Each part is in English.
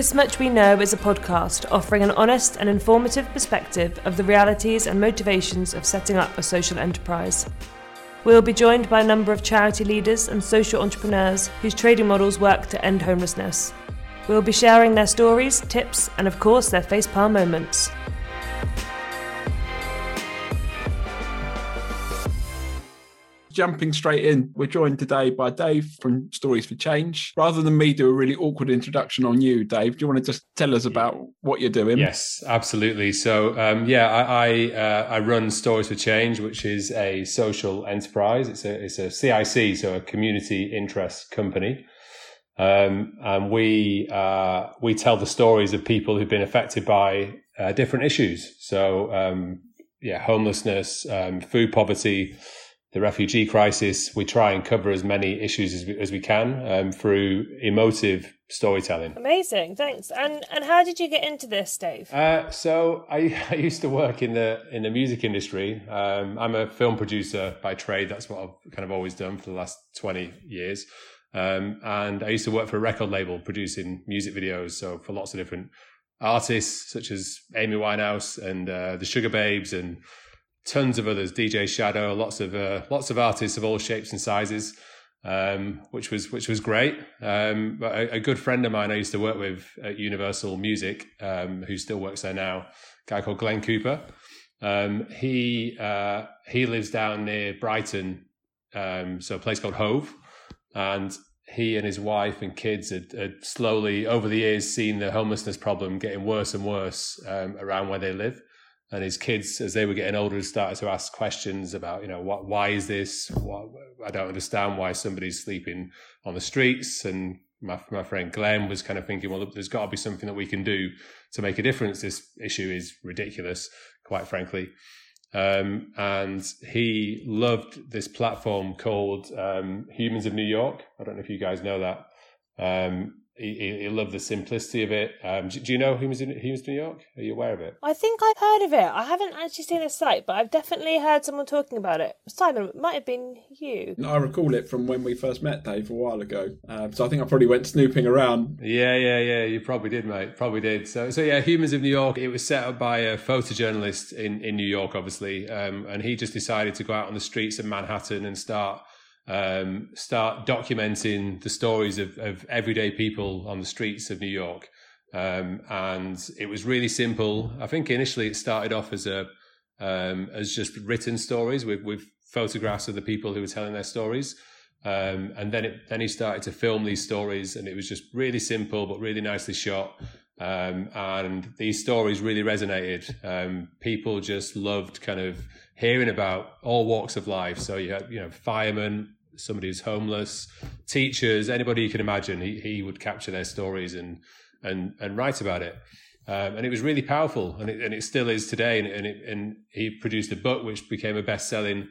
This Much We Know is a podcast offering an honest and informative perspective of the realities and motivations of setting up a social enterprise. We will be joined by a number of charity leaders and social entrepreneurs whose trading models work to end homelessness. We will be sharing their stories, tips, and of course, their facepalm moments. Jumping straight in, we're joined today by Dave from Stories for Change. Rather than me do a really awkward introduction on you, Dave, do you want to just tell us about what you're doing? Yes, absolutely. So, um, yeah, I I, uh, I, run Stories for Change, which is a social enterprise. It's a it's a CIC, so a community interest company. Um, and we uh, we tell the stories of people who've been affected by uh, different issues. So, um, yeah, homelessness, um, food poverty the refugee crisis, we try and cover as many issues as we, as we can um, through emotive storytelling. Amazing, thanks. And and how did you get into this, Dave? Uh, so I, I used to work in the in the music industry. Um, I'm a film producer by trade. That's what I've kind of always done for the last twenty years. Um, and I used to work for a record label producing music videos. So for lots of different artists, such as Amy Winehouse and uh, the Sugababes and tons of others, DJ Shadow, lots of uh, lots of artists of all shapes and sizes, um, which was which was great. Um, but a, a, good friend of mine I used to work with at Universal Music, um, who still works there now, guy called Glenn Cooper. Um, he uh, he lives down near Brighton, um, so a place called Hove, and he and his wife and kids had, had, slowly over the years seen the homelessness problem getting worse and worse um, around where they live and his kids, as they were getting older, started to ask questions about, you know, what, why is this? What, I don't understand why somebody's sleeping on the streets. And my, my friend Glenn was kind of thinking, well, there's got to be something that we can do to make a difference. This issue is ridiculous, quite frankly. Um, and he loved this platform called um, Humans of New York. I don't know if you guys know that. Um, he, he, loved the simplicity of it. Um, do, do, you know Humans in Humans New York? Are you aware of it? I think I've heard of it. I haven't actually seen the site, but I've definitely heard someone talking about it. Simon, it might have been you. I recall it from when we first met Dave a while ago. Um, so I think I probably went snooping around. Yeah, yeah, yeah. You probably did, mate. Probably did. So, so yeah, Humans of New York. It was set up by a photojournalist in in New York, obviously, um, and he just decided to go out on the streets of Manhattan and start um, start documenting the stories of, of, everyday people on the streets of New York. Um, and it was really simple. I think initially it started off as a um, as just written stories with with photographs of the people who were telling their stories. Um, and then it, then he started to film these stories, and it was just really simple but really nicely shot. Um, and these stories really resonated. Um, people just loved kind of hearing about all walks of life. So you had, you know, firemen, somebody who's homeless, teachers, anybody you can imagine. He he would capture their stories and and and write about it. Um, and it was really powerful, and it, and it still is today. And and, it, and he produced a book which became a best-selling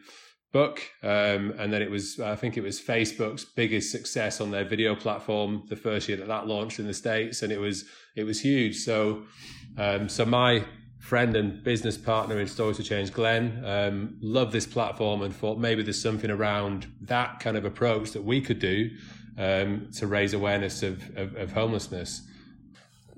book. Um, and then it was, I think it was Facebook's biggest success on their video platform the first year that that launched in the states, and it was it was huge. So, um, so my friend and business partner in Stories to Change, Glenn, um, loved this platform and thought maybe there's something around that kind of approach that we could do um, to raise awareness of, of, of homelessness.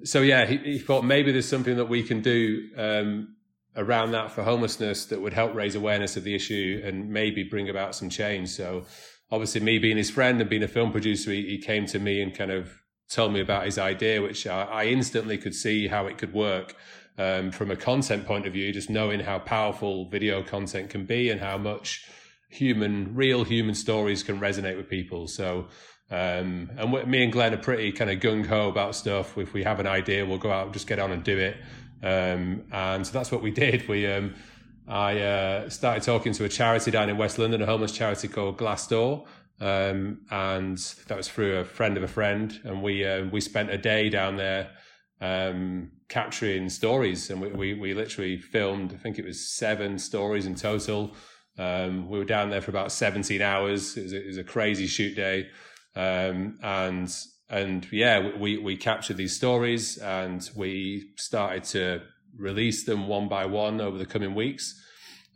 So yeah, he, he, thought maybe there's something that we can do um, around that for homelessness that would help raise awareness of the issue and maybe bring about some change. So obviously, me being his friend and being a film producer, he, he came to me and kind of told me about his idea, which I, I instantly could see how it could work um, from a content point of view, just knowing how powerful video content can be and how much human, real human stories can resonate with people. So, um, and me and Glenn are pretty kind of gung ho about stuff. If we have an idea, we'll go out and just get on and do it. Um, and so that's what we did. We, um, I uh, started talking to a charity down in West London, a homeless charity called Glass Door. Um, and that was through a friend of a friend. And we, uh, we spent a day down there um, capturing stories, and we, we, we literally filmed. I think it was seven stories in total. Um, we were down there for about 17 hours. It was a, it was a crazy shoot day, um, and and yeah, we we captured these stories and we started to release them one by one over the coming weeks.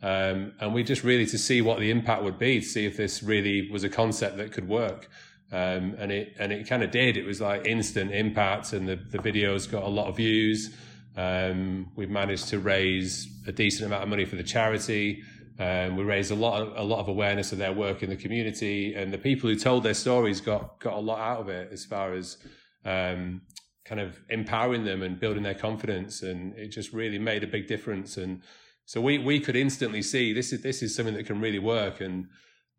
Um, and we just really to see what the impact would be, to see if this really was a concept that could work. Um, and it and it kind of did. It was like instant impact, and the, the videos got a lot of views. Um, we've managed to raise a decent amount of money for the charity. Um, we raised a lot of, a lot of awareness of their work in the community, and the people who told their stories got got a lot out of it as far as um, kind of empowering them and building their confidence, and it just really made a big difference. And so we we could instantly see this is this is something that can really work, and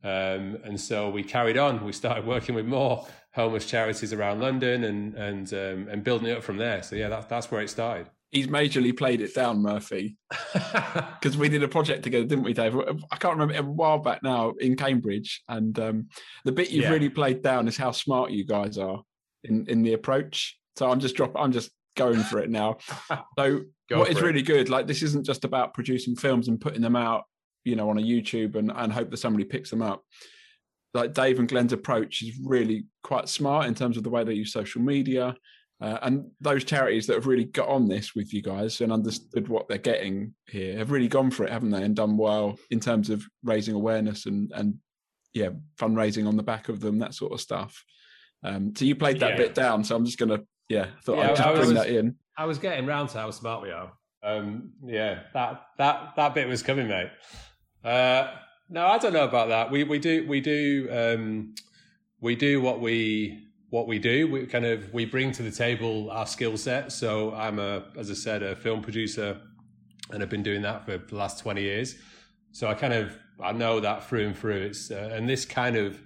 um, and so we carried on. We started working with more homeless charities around London, and and um, and building it up from there. So yeah, that's that's where it started he's majorly played it down, Murphy, because we did a project together, didn't we, Dave? I can't remember a while back now in Cambridge, and um, the bit you've yeah. really played down is how smart you guys are in in the approach. So I'm just drop. I'm just going for it now. So what is it. really good, like this isn't just about producing films and putting them out, you know, on a YouTube and and hope that somebody picks them up. Like Dave and Glenn's approach is really quite smart in terms of the way they use social media uh, and those charities that have really got on this with you guys and understood what they're getting here have really gone for it, haven't they? And done well in terms of raising awareness and and yeah, fundraising on the back of them, that sort of stuff. Um, so you played that yeah. bit down, so I'm just gonna yeah, I thought yeah, I'd just bring that in. I was getting round to how smart we are. Um, yeah, that that that bit was coming, mate. Uh, no, I don't know about that. We we do we do um, we do what we what we do. We kind of we bring to the table our skill set. So I'm a, as I said, a film producer, and I've been doing that for the last twenty years. So I kind of I know that through and through. It's uh, and this kind of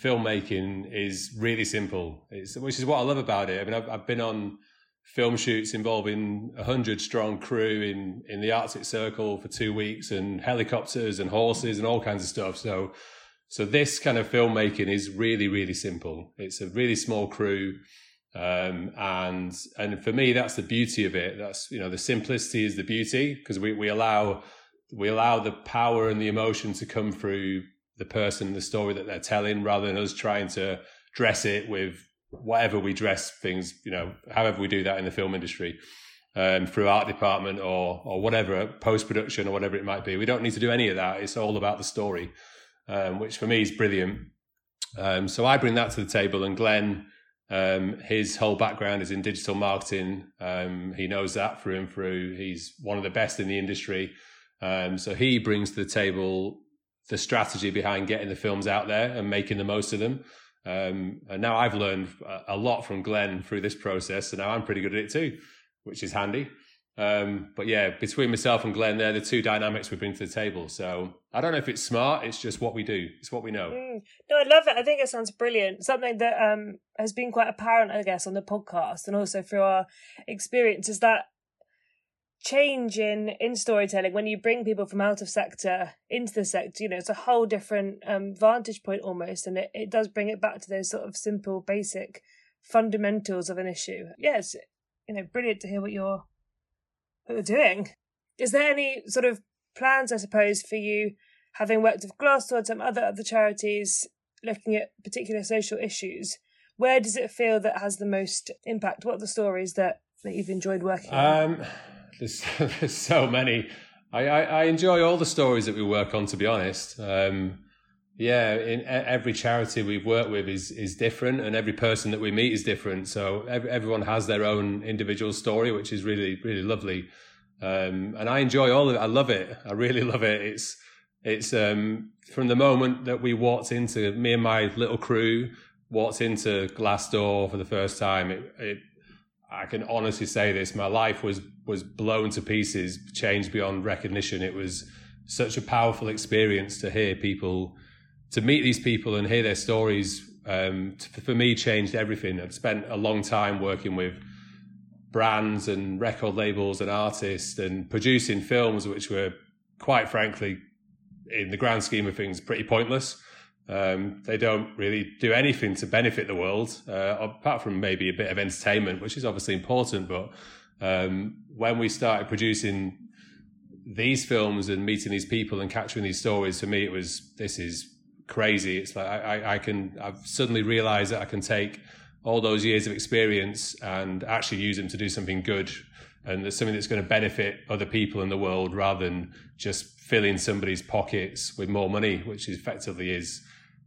filmmaking is really simple. It's, which is what I love about it. I mean, I've, I've been on film shoots involving a hundred strong crew in in the Arctic Circle for two weeks, and helicopters and horses and all kinds of stuff. So so this kind of filmmaking is really, really simple. It's a really small crew. Um, and and for me, that's the beauty of it. That's you know the simplicity is the beauty because we, we allow we allow the power and the emotion to come through the person, the story that they're telling, rather than us trying to dress it with whatever we dress things. You know, however we do that in the film industry. Um, through art department or or whatever post production or whatever it might be. We don't need to do any of that. It's all about the story um, which for me is brilliant. Um, so I bring that to the table, and Glenn, um, his whole background is in digital marketing. Um, he knows that through and through. He's one of the best in the industry. Um, so he brings to the table the strategy behind getting the films out there and making the most of them. Um, and now I've learned a lot from Glenn through this process, so now I'm pretty good at it too, which is handy. Um, but yeah, between myself and Glenn, they're the two dynamics we bring to the table. So I don't know if it's smart. It's just what we do. It's what we know. Mm. No, I love it. I think it sounds brilliant. Something that um, has been quite apparent, I guess, on the podcast and also through our experience is that change in in storytelling when you bring people from out of sector into the sector you know it's a whole different um, vantage point almost and it, it does bring it back to those sort of simple basic fundamentals of an issue yes you know brilliant to hear what you're what you're doing. Is there any sort of plans, I suppose, for you, having worked with Glass Door and some other other charities, looking at particular social issues? Where does it feel that has the most impact? What are the stories that, that you've enjoyed working um, on? There's, there's so many. I, I, I, enjoy all the stories that we work on, to be honest. Um, yeah, in every charity we've worked with is is different, and every person that we meet is different. So every, everyone has their own individual story, which is really really lovely. Um, and I enjoy all of it. I love it. I really love it. It's it's um, from the moment that we walked into me and my little crew walked into Glass Door for the first time. It, it I can honestly say this: my life was was blown to pieces, changed beyond recognition. It was such a powerful experience to hear people to meet these people and hear their stories um, to, for me changed everything. I've spent a long time working with brands and record labels and artists and producing films which were quite frankly in the grand scheme of things pretty pointless um, they don't really do anything to benefit the world uh, apart from maybe a bit of entertainment which is obviously important but um, when we started producing these films and meeting these people and capturing these stories for me it was this is crazy. It's like I, I can I've suddenly realized that I can take all those years of experience and actually use them to do something good and there's something that's going to benefit other people in the world rather than just filling somebody's pockets with more money, which effectively is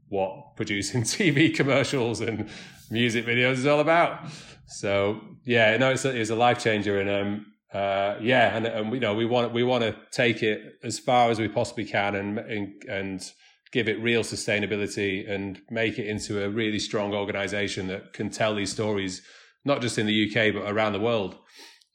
what producing TV commercials and music videos is all about. So yeah, no, it's a, it's a life changer, and um, uh, yeah, and and you know we want we want to take it as far as we possibly can, and and, and give it real sustainability and make it into a really strong organization that can tell these stories not just in the UK but around the world.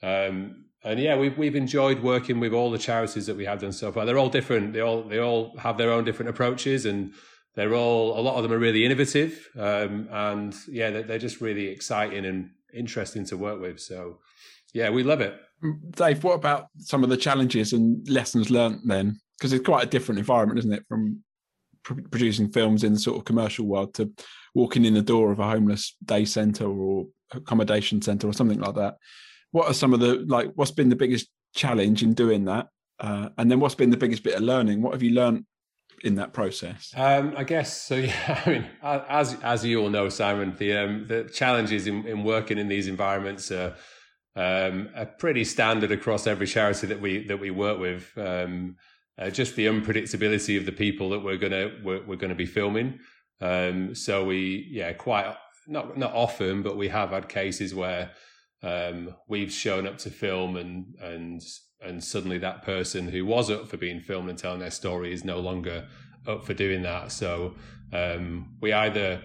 Um, and yeah, we've we've enjoyed working with all the charities that we have done so far. They're all different. They all they all have their own different approaches, and they're all a lot of them are really innovative. Um, and yeah, they're, they're just really exciting and interesting to work with. So yeah, we love it. Dave, what about some of the challenges and lessons learned then? Because it's quite a different environment, isn't it, from pr- producing films in the sort of commercial world to walking in the door of a homeless day centre or accommodation centre or something like that what are some of the like what's been the biggest challenge in doing that uh, and then what's been the biggest bit of learning what have you learned in that process? Um, i guess so yeah i mean as as you all know simon the um, the challenges in, in working in these environments are um, are pretty standard across every charity that we that we work with. Um, uh, just the unpredictability of the people that we're gonna we're, we're gonna be filming. Um, so we yeah quite not not often but we have had cases where um, we've shown up to film and and and suddenly that person who was up for being filmed and telling their story is no longer up for doing that. So um, we either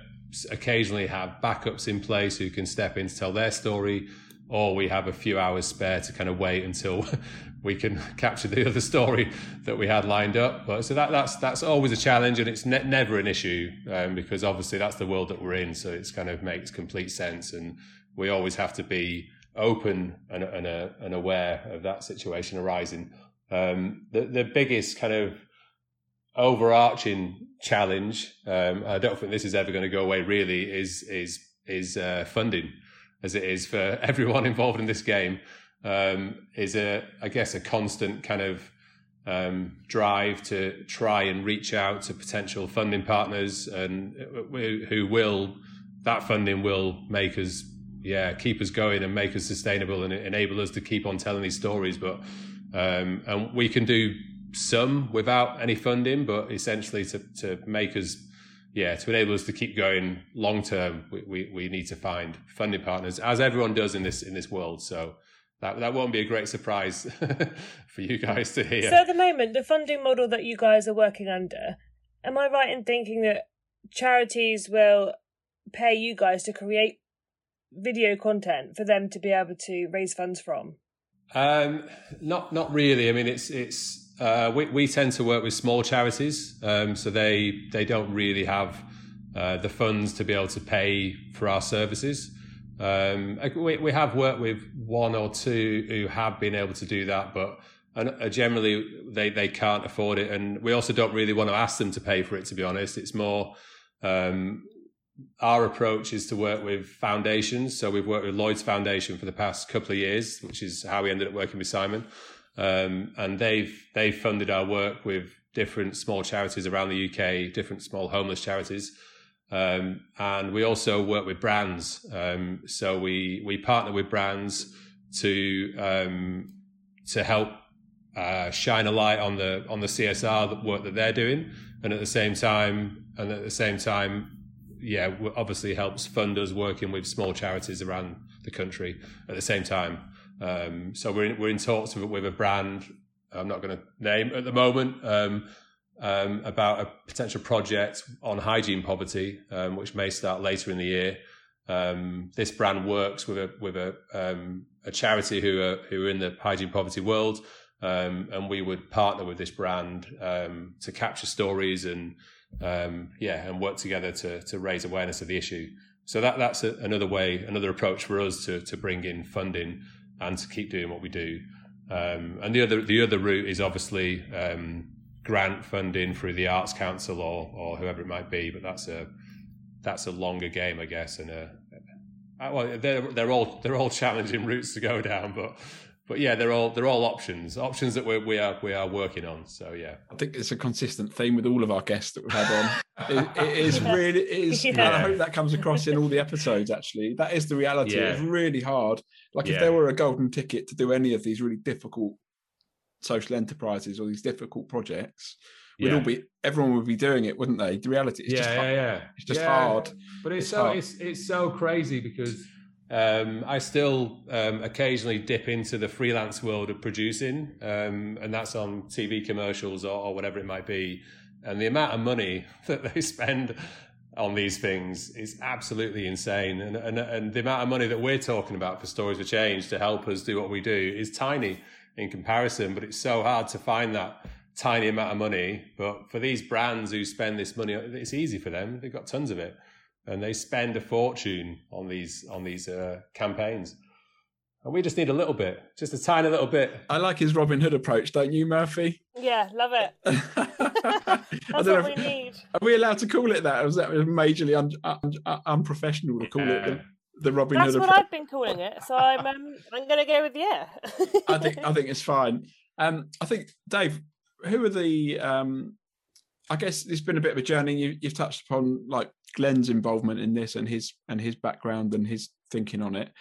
occasionally have backups in place who can step in to tell their story, or we have a few hours spare to kind of wait until we can capture the other story that we had lined up. But so that that's that's always a challenge, and it's ne- never an issue um, because obviously that's the world that we're in. So it's kind of makes complete sense and we always have to be open and, and, uh, and aware of that situation arising. Um, the, the biggest kind of overarching challenge, um, I don't think this is ever going to go away really, is, is, is uh, funding as it is for everyone involved in this game. Um, is a, I guess, a constant kind of um, drive to try and reach out to potential funding partners and uh, who will that funding will make us yeah keep us going and make us sustainable and enable us to keep on telling these stories. But um, and we can do some without any funding but essentially to, to make us yeah to enable us to keep going long term we, we, we need to find funding partners as everyone does in this in this world. So that that won't be a great surprise for you guys to hear. So at the moment the funding model that you guys are working under am i right in thinking that charities will pay you guys to create video content for them to be able to raise funds from? Um, not not really. I mean, it's it's uh, we we tend to work with small charities, um, so they they don't really have uh, the funds to be able to pay for our services. Um, we we have worked with one or two who have been able to do that, but and uh, generally they they can't afford it, and we also don't really want to ask them to pay for it. To be honest, it's more um, our approach is to work with foundations. So we've worked with Lloyd's Foundation for the past couple of years, which is how we ended up working with Simon. Um, and they've they've funded our work with different small charities around the UK, different small homeless charities. Um, and we also work with brands. Um, so we we partner with brands to um, to help uh, shine a light on the on the CSR work that they're doing, and at the same time, and at the same time, yeah, obviously helps fund us working with small charities around the country at the same time. Um, so we're in, we're in talks with, with a brand. I'm not going to name at the moment um, um, about a potential project on hygiene poverty, um, which may start later in the year. Um, this brand works with a with a um, a charity who are who are in the hygiene poverty world, and we would partner with this brand to capture stories and um, yeah, and work together to to raise awareness of the issue. So that that's a, another way, another approach for us to to bring in funding and to keep doing what we do. Um, and the other the other route is obviously um, grant funding through the Arts Council or or whoever it might be, but that's a that's a longer game, I guess, and a, well, they're they're all they're all challenging routes to go down, but but yeah, they're all they're all options, options that we're, we are we are working on. So yeah, I think it's a consistent theme with all of our guests that we've had on. it, it is really it is. Yeah. I hope that comes across in all the episodes. Actually, that is the reality. Yeah. It's really hard. Like yeah. if there were a golden ticket to do any of these really difficult social enterprises or these difficult projects, we'd yeah. all be everyone would be doing it, wouldn't they? The reality is yeah, just yeah, hard. yeah. It's just yeah. hard. But it's, it's so hard. it's it's so crazy because um, I still um, occasionally dip into the freelance world of producing, um, and that's on TV commercials or, or, whatever it might be. And the amount of money that they spend on these things is absolutely insane. And, and, and the amount of money that we're talking about for Stories for Change to help us do what we do is tiny in comparison, but it's so hard to find that tiny amount of money. But for these brands who spend this money, it's easy for them. They've got tons of it and they spend a fortune on these on these uh, campaigns. And we just need a little bit, just a tiny little bit. I like his Robin Hood approach, don't you, Murphy? Yeah, love it. That's what we need. Are we allowed to call it that? Or was that majorly un, un, un, unprofessional to call it the, the Robin That's Hood? That's what I've been calling it, so I'm um, I'm going to go with yeah. I think I think it's fine. Um, I think Dave, who are the um, I guess it's been a bit of a journey. You, have touched upon like Glenn's involvement in this and his and his background and his thinking on it.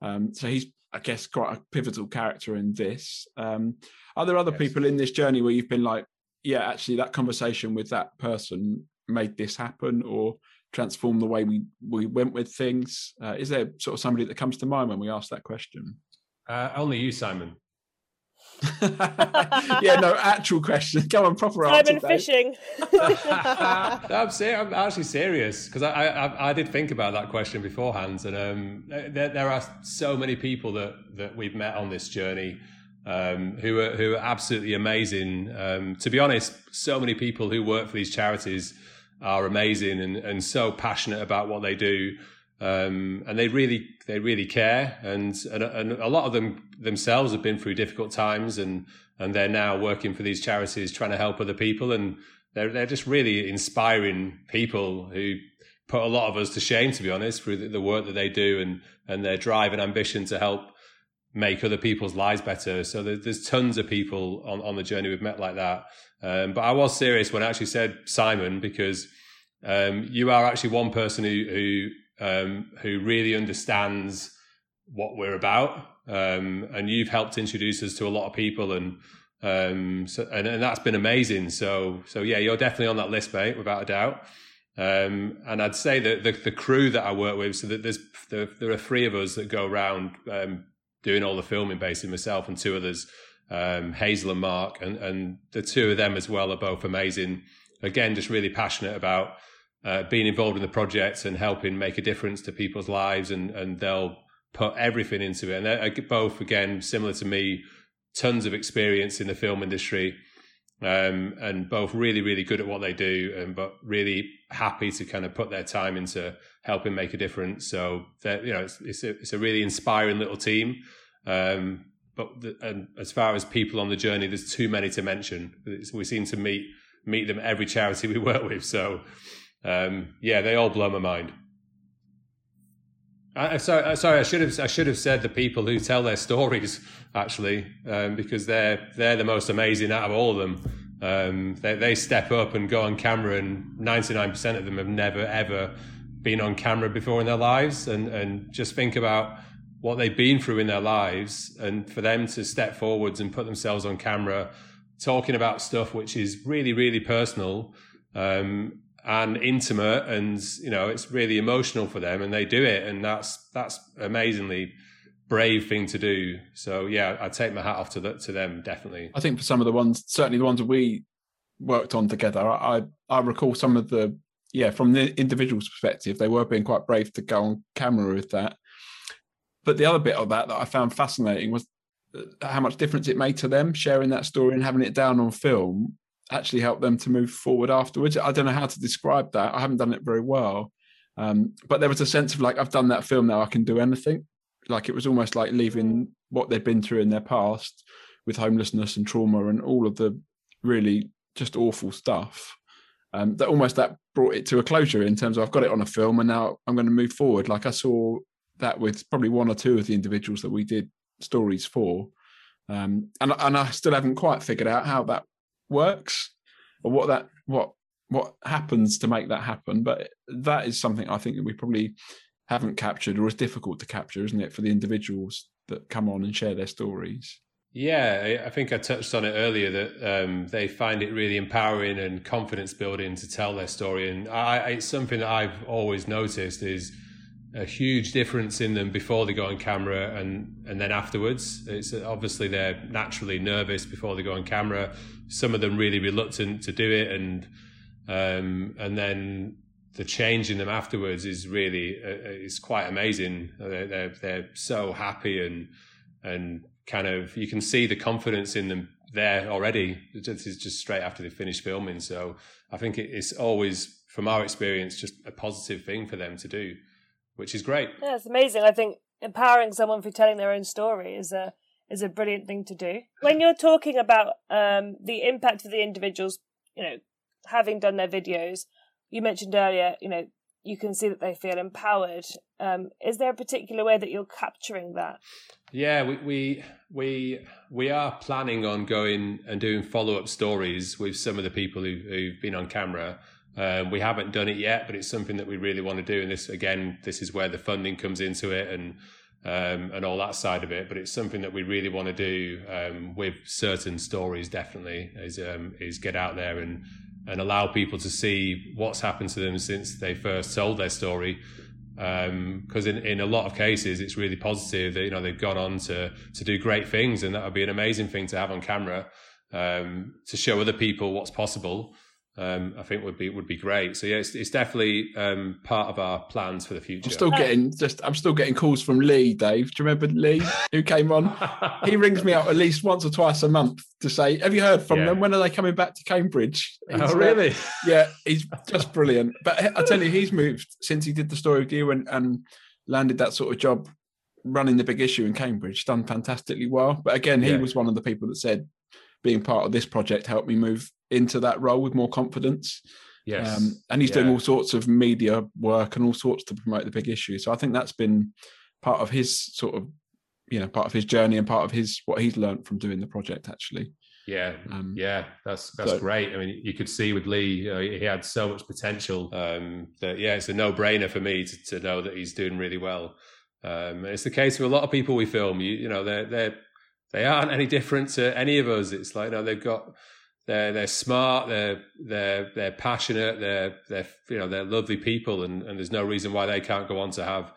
Um, so he's, I guess, quite a pivotal character in this. Um, are there other yes. people in this journey where you've been like, yeah, actually, that conversation with that person made this happen or transform the way we we went with things? Uh, is there sort of somebody that comes to mind when we ask that question? Uh, only you, Simon. yeah, no, actual question. Come on, proper answer. Simon fishing. I'm, ser- I'm actually serious because I, I, I did think about that question beforehand, and um, there, there are so many people that that we've met on this journey. Um, who are who are absolutely amazing. Um, to be honest, so many people who work for these charities are amazing and, and so passionate about what they do um, and they really they really care, and, and and a lot of them themselves have been through difficult times, and and they're now working for these charities, trying to help other people, and they're they're just really inspiring people who put a lot of us to shame, to be honest, through the, the work that they do and and their drive and ambition to help make other people's lives better. So there's, there's tons of people on, on the journey we've met like that. Um, but I was serious when I actually said Simon because um, you are actually one person who, who um, who really understands what we're about. Um, and you've helped introduce us to a lot of people and, um, so, and, and that's been amazing. So, so yeah, you're definitely on that list, mate, without a doubt. Um, and I'd say that the, the crew that I work with, so that there's, there, there are three of us that go around, um, doing all the filming, basically myself and two others, um, Hazel and Mark, and, and the two of them as well are both amazing. Again, just really passionate about, uh, being involved in the projects and helping make a difference to people's lives, and and they'll put everything into it. And they're both again similar to me, tons of experience in the film industry. Um, and both really, really good at what they do, and but really happy to kind of put their time into helping make a difference. So that you know, it's it's a, it's a really inspiring little team. Um, but the, and as far as people on the journey, there's too many to mention. we seem to meet meet them every charity we work with. So um, yeah, they all blow my mind. I, sorry, sorry, I should have I should have said the people who tell their stories actually, um, because they're they're the most amazing out of all of them. Um, they they step up and go on camera, and ninety nine percent of them have never ever been on camera before in their lives, and and just think about what they've been through in their lives, and for them to step forwards and put themselves on camera, talking about stuff which is really really personal. Um, and intimate and you know it's really emotional for them and they do it and that's that's amazingly brave thing to do. So yeah i take my hat off to to them definitely. I think for some of the ones certainly the ones we worked on together i i recall some of the yeah from the individual's perspective they were being quite brave to go on camera with that. But the other bit of that that i found fascinating was uh, how much difference it made to them sharing that story and having it down on film actually help them to move forward afterwards. I don't know how to describe that. I haven't done it very well. Um, but there was a sense of like, I've done that film now, I can do anything. Like it was almost like leaving what they'd been through in their past with homelessness and trauma and all of the really just awful stuff. Um, that almost that brought it to a closure in terms of I've got it on a film and now I'm going to move forward. Like I saw that with probably one or two of the individuals that we did stories for. Um, and, and I still haven't quite figured out how that works or what that what what happens to make that happen. But that is something I think that we probably haven't captured or is difficult to capture, isn't it, for the individuals that come on and share their stories? Yeah, I think I touched on it earlier that um, they find it really empowering and confidence building to tell their story, and I, it's something that I've always noticed is a huge difference in them before they go on camera and and then afterwards. It's obviously they're naturally nervous before they go on camera. Some of them really reluctant to do it, and um, and then the change in them afterwards is really uh, is quite amazing. They're, they're, they're so happy and and kind of you can see the confidence in them there already. This is just straight after they finish filming. So I think it's always, from our experience, just a positive thing for them to do, which is great. Yeah, it's amazing. I think empowering someone for telling their own story is a is a brilliant thing to do. When you're talking about um, the impact of the individuals, you know, having done their videos, you mentioned earlier, you know, you can see that they feel empowered. Um, is there a particular way that you're capturing that? Yeah, we we we we are planning on going and doing follow up stories with some of the people who, who've been on camera. Um, we haven't done it yet, but it's something that we really want to do. And this again, this is where the funding comes into it and um, and all that side of it. But it's something that we really want to do um, with certain stories. Definitely is um, is get out there and and allow people to see what's happened to them since they first told their story because um, in, in a lot of cases it's really positive that you know they've gone on to to do great things and that would be an amazing thing to have on camera um, to show other people what's possible um, I think would be would be great. So yeah, it's, it's definitely um, part of our plans for the future. I'm still getting just I'm still getting calls from Lee, Dave. Do you remember Lee who came on? he rings me up at least once or twice a month to say, "Have you heard from yeah. them? When are they coming back to Cambridge?" He's, oh, really? Uh, yeah, he's just brilliant. But I tell you, he's moved since he did the story with you and, and landed that sort of job running the big issue in Cambridge. Done fantastically well. But again, he yeah. was one of the people that said being part of this project helped me move into that role with more confidence. Yes. Um, and he's yeah. doing all sorts of media work and all sorts to promote the big issue. So I think that's been part of his sort of, you know, part of his journey and part of his what he's learned from doing the project actually. Yeah, um, yeah, that's that's so, great. I mean, you could see with Lee, know, he had so much potential. Um, that yeah, it's a no brainer for me to, to know that he's doing really well. Um, it's the case with a lot of people we film. You, you know, they're they're they aren't any different to any of us. It's like, you know, they've got, they're, they're smart, they're, they're, they're passionate, they're, they're, you know, they're lovely people and, and there's no reason why they can't go on to have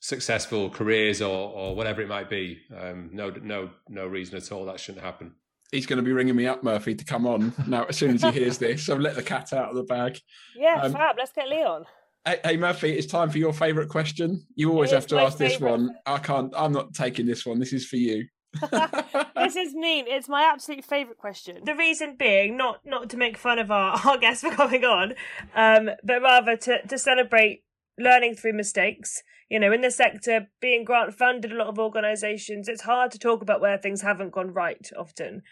successful careers or, or whatever it might be. Um, no, no, no reason at all that shouldn't happen. He's going to be ringing me up, Murphy, to come on now as soon as he hears this. So let the cat out of the bag. Yeah, um, fab. Let's get Leon. Hey, hey, Murphy, it's time for your favourite question. You always have to ask this one. I can't. I'm not taking this one. This is for you. this is mean. It's my absolute favourite question. The reason being, not not to make fun of our, our guests for coming on, um, but rather to, to celebrate learning through mistakes. You know, in the sector, being grant funded, a lot of organisations, it's hard to talk about where things haven't gone right often.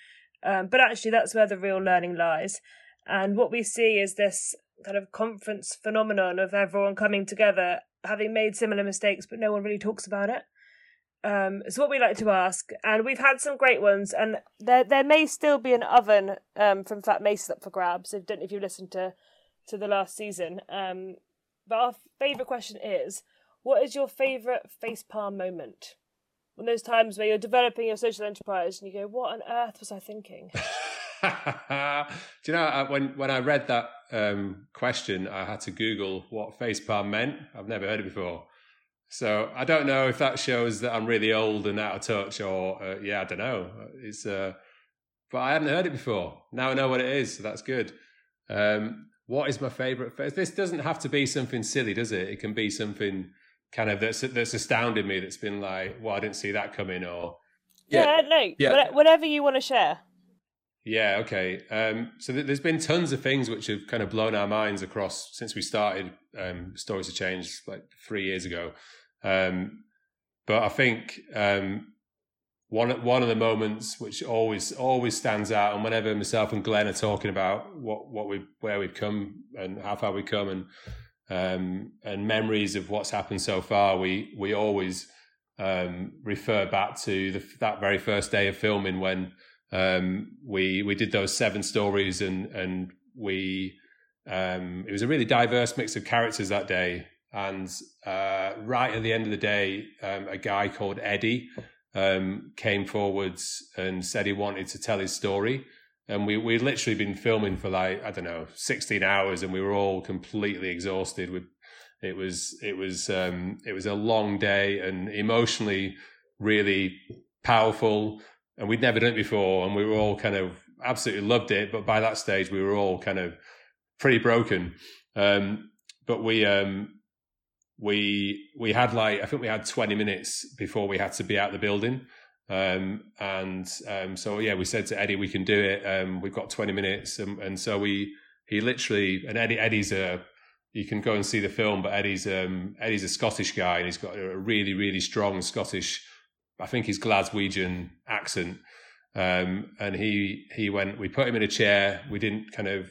Um, but actually, that's where the real learning lies. And what we see is this kind of conference phenomenon of everyone coming together, having made similar mistakes, but no one really talks about it. Um, it's what we like to ask, and we've had some great ones, and there there may still be an oven um, from Fat Macy's up for grabs. I don't know if you listened to to the last season. Um, but our favourite question is, what is your favourite facepalm moment? One of those times where you're developing your social enterprise and you go, "What on earth was I thinking?" Do you know when when I read that um, question, I had to Google what facepalm meant. I've never heard it before. So I don't know if that shows that I'm really old and out of touch, or uh, yeah, I don't know. It's uh, but I hadn't heard it before. Now I know what it is, so that's good. Um, what is my favorite face? This doesn't have to be something silly, does it? It can be something kind of that's that's astounded me. That's been like, well, I didn't see that coming, or yeah, yeah no, yeah. whatever you want to share. Yeah, okay. Um, so th- there's been tons of things which have kind of blown our minds across since we started um, Stories to Change like three years ago. Um, but I think um, one one of the moments which always always stands out, and whenever myself and Glenn are talking about what what we where we've come and how far we've come, and um, and memories of what's happened so far, we we always um, refer back to the, that very first day of filming when um, we we did those seven stories, and and we um, it was a really diverse mix of characters that day and uh, right at the end of the day, um, a guy called Eddie um, came forwards and said he wanted to tell his story. And we we literally been filming for like I don't know sixteen hours, and we were all completely exhausted. With it was it was um, it was a long day and emotionally really powerful, and we'd never done it before, and we were all kind of absolutely loved it. But by that stage, we were all kind of pretty broken. Um, but we um, we we had like I think we had 20 minutes before we had to be out the building. Um, and um, so yeah, we said to Eddie, we can do it. Um, we've got 20 minutes, and, and, so we he literally and Eddie Eddie's a you can go and see the film, but Eddie's um, Eddie's a Scottish guy, and he's got a really really strong Scottish, I think he's Glaswegian accent. Um, and he he went. We put him in a chair. We didn't kind of.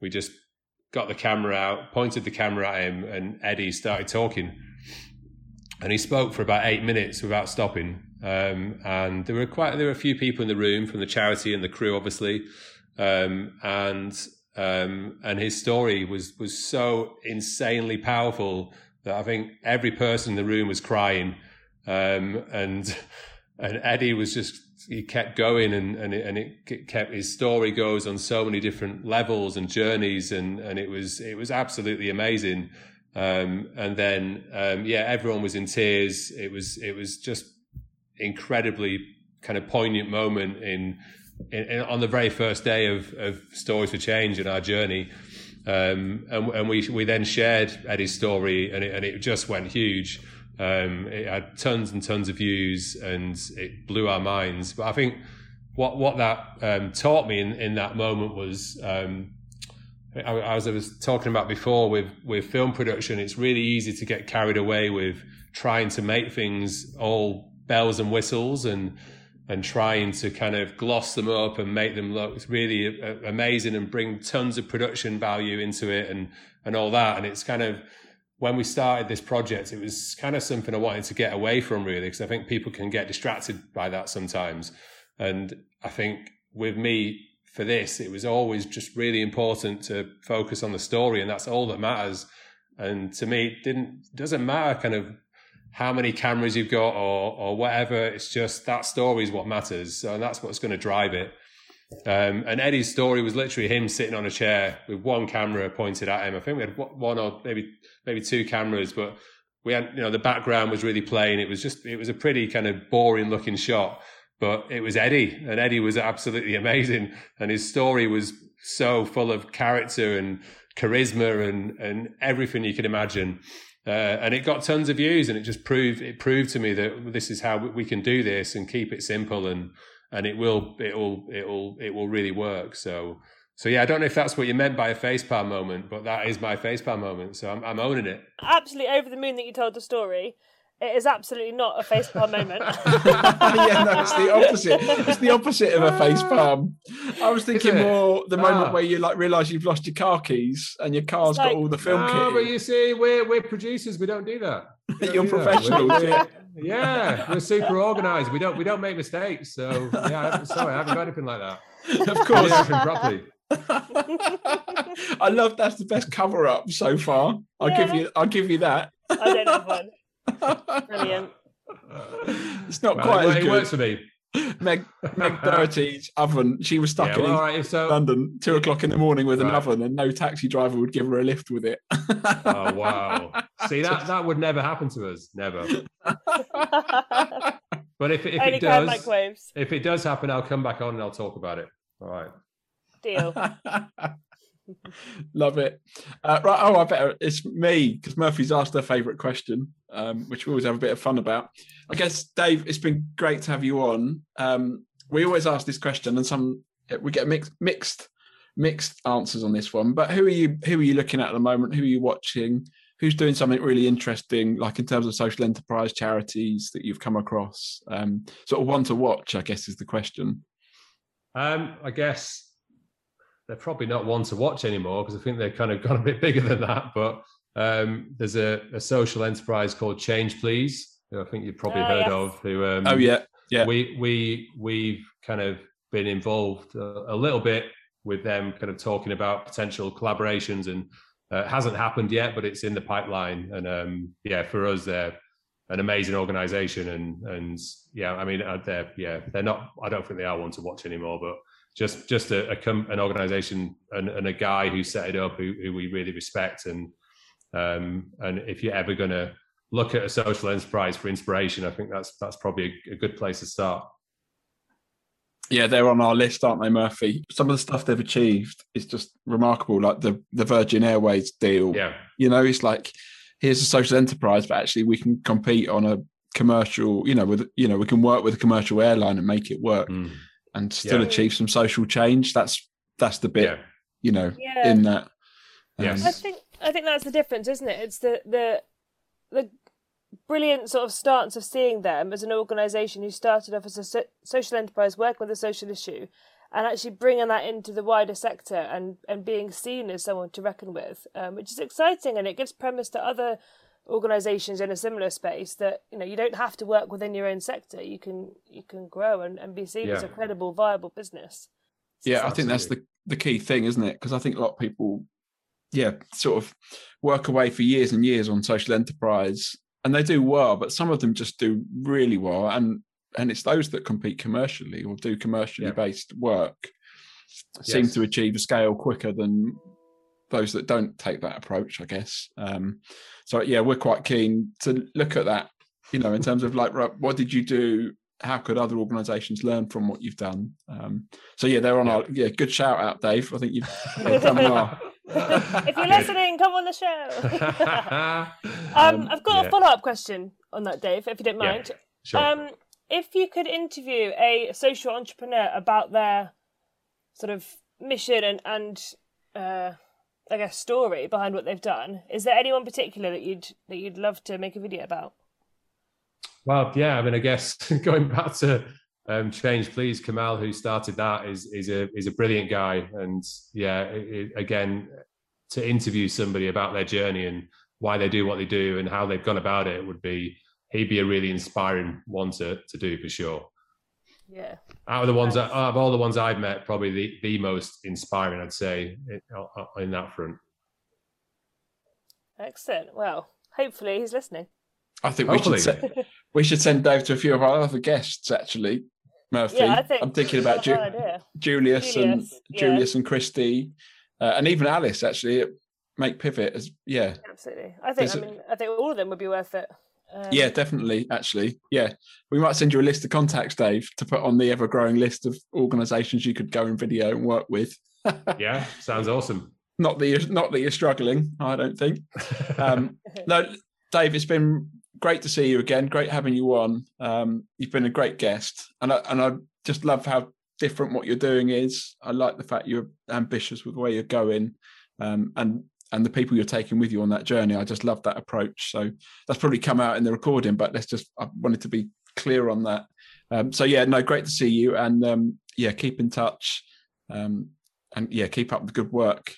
We just got the camera out, pointed the camera at him, and Eddie started talking. And he spoke for about eight minutes without stopping. Um, and there were quite there were a few people in the room from the charity and the crew, obviously. Um, and um, and his story was was so insanely powerful that I think every person in the room was crying. Um, and and Eddie was just he kept going and and it, and it kept his story goes on so many different levels and journeys and and it was it was absolutely amazing. Um, and then um, yeah everyone was in tears. It was it was just incredibly kind of poignant moment in, in, in on the very first day of of stories for change and our journey. Um, and, and we we then shared Eddie's story and it, and it just went huge um, it had tons and tons of views and it blew our minds. But I think what what that um, taught me in, in that moment was, um, as I was talking about before with with film production, it's really easy to get carried away with trying to make things all bells and whistles and and trying to kind of gloss them up and make them look really amazing and bring tons of production value into it and and all that. And it's kind of when we started this project, it was kind of something I wanted to get away from really, because I think people can get distracted by that sometimes. And I think with me for this, it was always just really important to focus on the story, and that's all that matters. And to me, it didn't doesn't matter kind of how many cameras you've got or or whatever. It's just that story is what matters, so that's what's going to drive it. Um, and Eddie's story was literally him sitting on a chair with one camera pointed at him. I think we had one or maybe maybe two cameras, but we had you know the background was really plain. It was just it was a pretty kind of boring looking shot, but it was Eddie, and Eddie was absolutely amazing, and his story was so full of character and charisma and and everything you could imagine. Uh, and it got tons of views, and it just proved it proved to me that this is how we can do this and keep it simple and and it will it will it will it will really work. So so yeah, I don't know if that's what you meant by a facepalm moment, but that is my facepalm moment. So I'm I'm owning it. Absolutely over the moon that you told the story. It is absolutely not a facepalm moment. yeah, no, it's the opposite. It's the opposite of a facepalm. I was thinking more the moment ah. where you like realise you've lost your car keys and your car's like, got all the film no, kit. but you see, we're we're producers. We don't do that. Don't You're do professionals. That. Yeah, we're super organised. We don't we don't make mistakes. So yeah, I'm sorry, I haven't got anything like that. Of course, everything properly. I love that's the best cover up so far. I'll yeah. give you I'll give you that. I don't have one. Brilliant. It's not right, quite as it good. works for me. Meg Meg Doherty's oven. She was stuck yeah, in well, right, so, London two o'clock in the morning with right. an oven, and no taxi driver would give her a lift with it. oh wow! See that that would never happen to us. Never. but if if Only it does, if it does happen, I'll come back on and I'll talk about it. All right. Deal. Love it. Uh, right. Oh, I better. It's me because Murphy's asked her favourite question, um, which we always have a bit of fun about. I guess, Dave, it's been great to have you on. Um, we always ask this question, and some we get mixed, mixed, mixed answers on this one. But who are you? Who are you looking at at the moment? Who are you watching? Who's doing something really interesting, like in terms of social enterprise charities that you've come across? Um, sort of one to watch, I guess, is the question. Um, I guess they're probably not one to watch anymore because I think they've kind of gone a bit bigger than that. But um, there's a, a, social enterprise called Change Please, who I think you've probably oh, heard yes. of. Who? Um, oh yeah, yeah. We we we've kind of been involved a, a, little bit with them, kind of talking about potential collaborations, and uh, hasn't happened yet, but it's in the pipeline. And um, yeah, for us, they're an amazing organization and and yeah i mean uh, they're yeah they're not i don't think they are one to watch anymore but just just a, a an organization and, and, a guy who set it up who, who we really respect and um, and if you're ever going to look at a social enterprise for inspiration i think that's that's probably a, a good place to start yeah, they're on our list, aren't they, Murphy? Some of the stuff they've achieved is just remarkable, like the the Virgin Airways deal. Yeah, you know, it's like here's a social enterprise, but actually we can compete on a commercial. You know, with you know we can work with a commercial airline and make it work, mm. And still yeah. achieve some social change. That's that's the bit, yeah. you know, yeah. in that. Um, yes. I think I think that's the difference, isn't it? It's the the the brilliant sort of stance of seeing them as an organisation who started off as a so- social enterprise working with a social issue and actually bringing that into the wider sector and, and being seen as someone to reckon with, um, which is exciting and it gives premise to other organisations in a similar space that you know you don't have to work within your own sector. You can you can grow and, and be seen yeah. as a credible, viable business. Yeah, I think that's the the key thing, isn't it? Because I think a lot of people, yeah, sort of work away for years and years on social enterprise and they do well, but some of them just do really well, and and it's those that compete commercially or do commercially yeah. based work yes. seem to achieve a scale quicker than those that don't take that approach, I guess. Um, so yeah, we're quite keen to look at that. You know, in terms of like, what did you do? How could other organisations learn from what you've done? Um, so yeah, they're on yeah. our yeah. Good shout out, Dave. I think you've, you've done well. if you're listening, come on the show. um, I've got yeah. a follow up question on that, Dave, if you don't mind. Yeah, sure. Um, if you could interview a social entrepreneur about their sort of mission and, and uh, I guess story behind what they've done, is there anyone particular that you'd that you'd love to make a video about? Well, yeah, I mean, I guess going back to um, Change Please, Kamal, who started that, is is a is a brilliant guy, and yeah, it, again, to interview somebody about their journey and why they do what they do and how they've gone about it would be he'd be a really inspiring one to to do for sure. Yeah. Out of the ones that, out of all the ones I've met, probably the the most inspiring, I'd say, in that front. Excellent. Well, hopefully he's listening. I think Hopefully. we should send, we should send Dave to a few of our other guests actually. Murphy. Yeah, I think, I'm thinking about Ju- Julius, Julius, and yeah. Julius and Christy, uh, and even Alice actually make pivot as yeah. Absolutely, I think. There's I mean, a, I think all of them would be worth it. Um, yeah, definitely. Actually, yeah, we might send you a list of contacts, Dave, to put on the ever-growing list of organisations you could go and video and work with. yeah, sounds awesome. Not that you're not that you're struggling. I don't think. Um, no, Dave, it's been great to see you again. Great having you on. Um, you've been a great guest, and I, and I just love how different what you're doing is. I like the fact you're ambitious with where you're going, um, and and the people you're taking with you on that journey. I just love that approach. So that's probably come out in the recording, but let's just I wanted to be clear on that. Um, so yeah, no, great to see you, and um, yeah, keep in touch, um, and yeah, keep up the good work.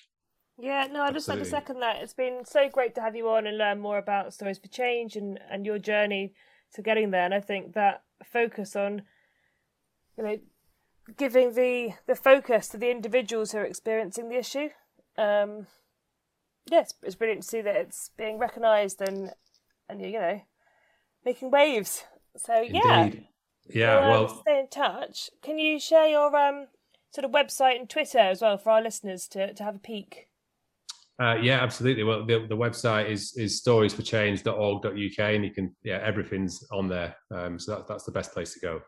Yeah, no, I just like to second that. It's been so great to have you on and learn more about Stories for Change and, and your journey to getting there. And I think that focus on, you know, giving the the focus to the individuals who are experiencing the issue. Um, yes, yeah, it's brilliant to see that it's being recognised and and you know making waves. So yeah, Indeed. yeah. We'll, well, stay in touch. Can you share your um sort of website and Twitter as well for our listeners to to have a peek? Uh, yeah, absolutely. Well, the, the website is is storiesforchange.org.uk, and you can yeah everything's on there. Um, so that, that's the best place to go.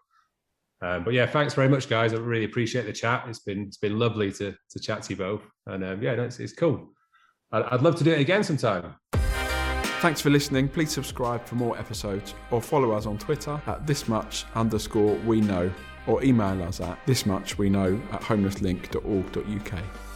Um, but yeah, thanks very much, guys. I really appreciate the chat. It's been it's been lovely to to chat to you both, and um, yeah, no, it's, it's cool. I'd, love to do it again sometime. Thanks for listening. Please subscribe for more episodes or follow us on Twitter at this much underscore we know or email us at this much we know at homelesslink.org.uk.